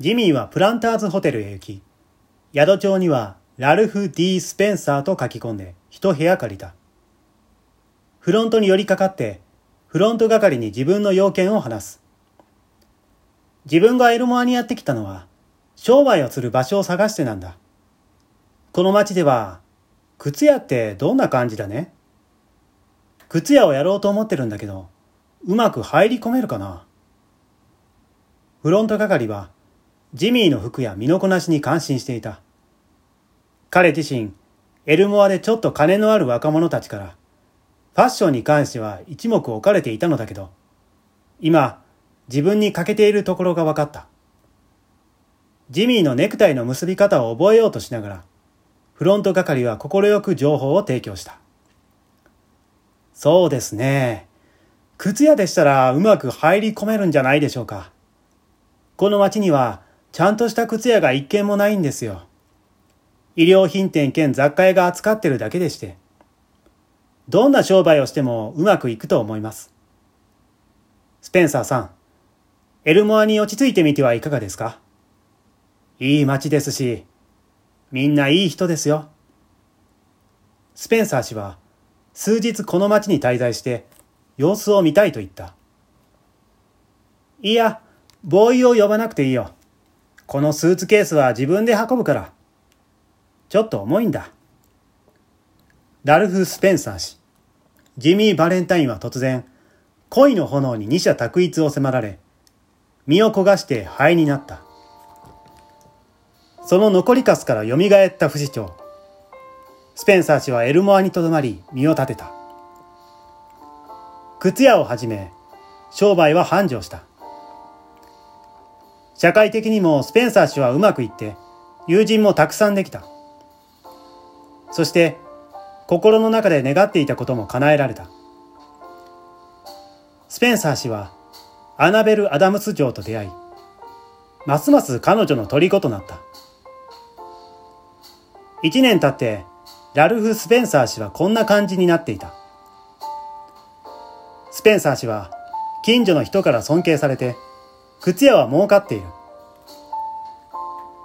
ジミーはプランターズホテルへ行き、宿帳にはラルフ・ D・ スペンサーと書き込んで一部屋借りた。フロントに寄りかかって、フロント係に自分の要件を話す。自分がエルモアにやってきたのは、商売をする場所を探してなんだ。この町では、靴屋ってどんな感じだね靴屋をやろうと思ってるんだけど、うまく入り込めるかなフロント係は、ジミーの服や身のこなしに感心していた。彼自身、エルモアでちょっと金のある若者たちから、ファッションに関しては一目置かれていたのだけど、今、自分に欠けているところが分かった。ジミーのネクタイの結び方を覚えようとしながら、フロント係は快く情報を提供した。そうですね。靴屋でしたらうまく入り込めるんじゃないでしょうか。この町にはちゃんとした靴屋が一軒もないんですよ。衣料品店兼雑貨屋が扱ってるだけでして。どんな商売をしてもうまくいくと思います。スペンサーさん、エルモアに落ち着いてみてはいかがですか？いい街ですし、みんないい人ですよ。スペンサー氏は数日この町に滞在して様子を見たいと言った。いや、ボーイを呼ばなくていいよ。このスーツケースは自分で運ぶから。ちょっと重いんだ。ラルフ・スペンサー氏、ジミー・バレンタインは突然、恋の炎に二者択一を迫られ、身を焦がして灰になった。その残りかすから蘇った不死鳥。スペンサー氏はエルモアにとどまり身を立てた。靴屋をはじめ、商売は繁盛した。社会的にもスペンサー氏はうまくいって、友人もたくさんできた。そして、心の中で願っていたことも叶えられた。スペンサー氏は、アナベル・アダムス城と出会い、ますます彼女の虜となった。一年経って、ラルフ・スペンサー氏はこんな感じになっていた。スペンサー氏は、近所の人から尊敬されて、靴屋は儲かっている。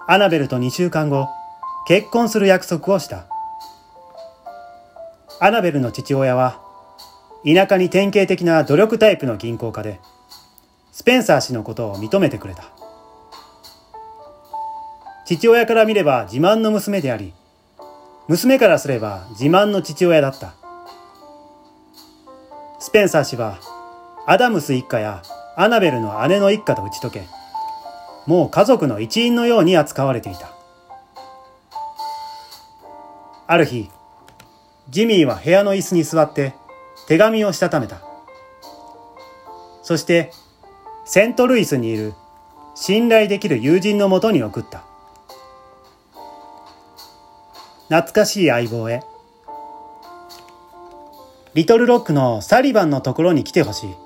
アナベルと2週間後、結婚する約束をした。アナベルの父親は、田舎に典型的な努力タイプの銀行家で、スペンサー氏のことを認めてくれた。父親から見れば自慢の娘であり、娘からすれば自慢の父親だった。スペンサー氏は、アダムス一家やアナベルの姉の一家と打ち解け、もう家族の一員のように扱われていた。ある日、ジミーは部屋の椅子に座って手紙をしたためた。そして、セントルイスにいる信頼できる友人のもとに送った。懐かしい相棒へ。リトルロックのサリバンのところに来てほしい。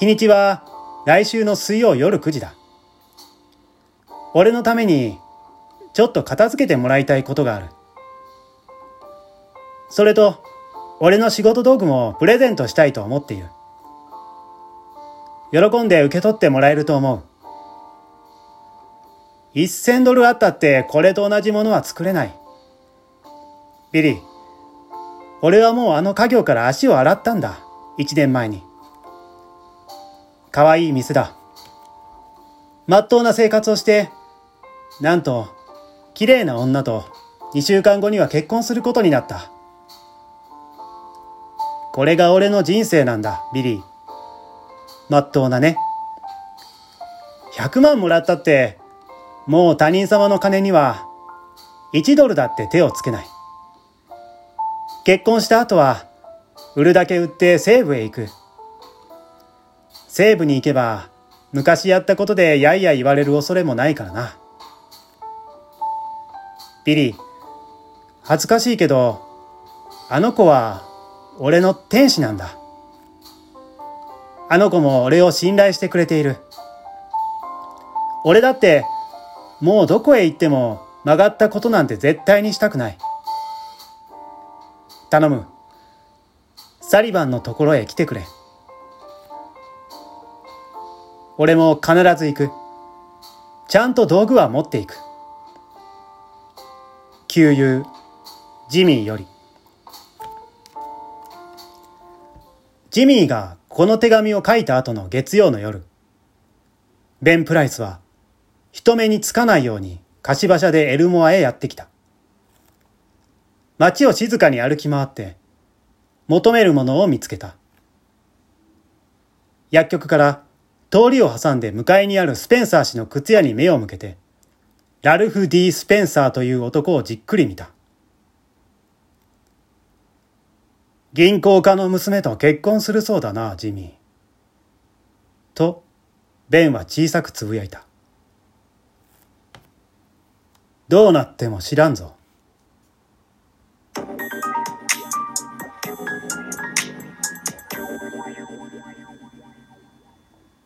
日にちは来週の水曜夜9時だ。俺のためにちょっと片付けてもらいたいことがある。それと、俺の仕事道具もプレゼントしたいと思っている。喜んで受け取ってもらえると思う。1000ドルあったってこれと同じものは作れない。ビリー、俺はもうあの家業から足を洗ったんだ。一年前に。可愛い店だ。まっとうな生活をして、なんと、綺麗な女と2週間後には結婚することになった。これが俺の人生なんだ、ビリー。まっとうなね。100万もらったって、もう他人様の金には、1ドルだって手をつけない。結婚した後は、売るだけ売って西部へ行く。西部に行けば、昔やったことでやいや言われる恐れもないからな。ビリー、恥ずかしいけど、あの子は俺の天使なんだ。あの子も俺を信頼してくれている。俺だって、もうどこへ行っても曲がったことなんて絶対にしたくない。頼む。サリバンのところへ来てくれ。俺も必ず行く。ちゃんと道具は持っていく。旧友、ジミーより。ジミーがこの手紙を書いた後の月曜の夜、ベン・プライスは人目につかないように貸し馬車でエルモアへやってきた。街を静かに歩き回って求めるものを見つけた。薬局から通りを挟んで向かいにあるスペンサー氏の靴屋に目を向けて、ラルフ・ディ・スペンサーという男をじっくり見た。銀行家の娘と結婚するそうだな、ジミー。と、ベンは小さくつぶやいた。どうなっても知らんぞ。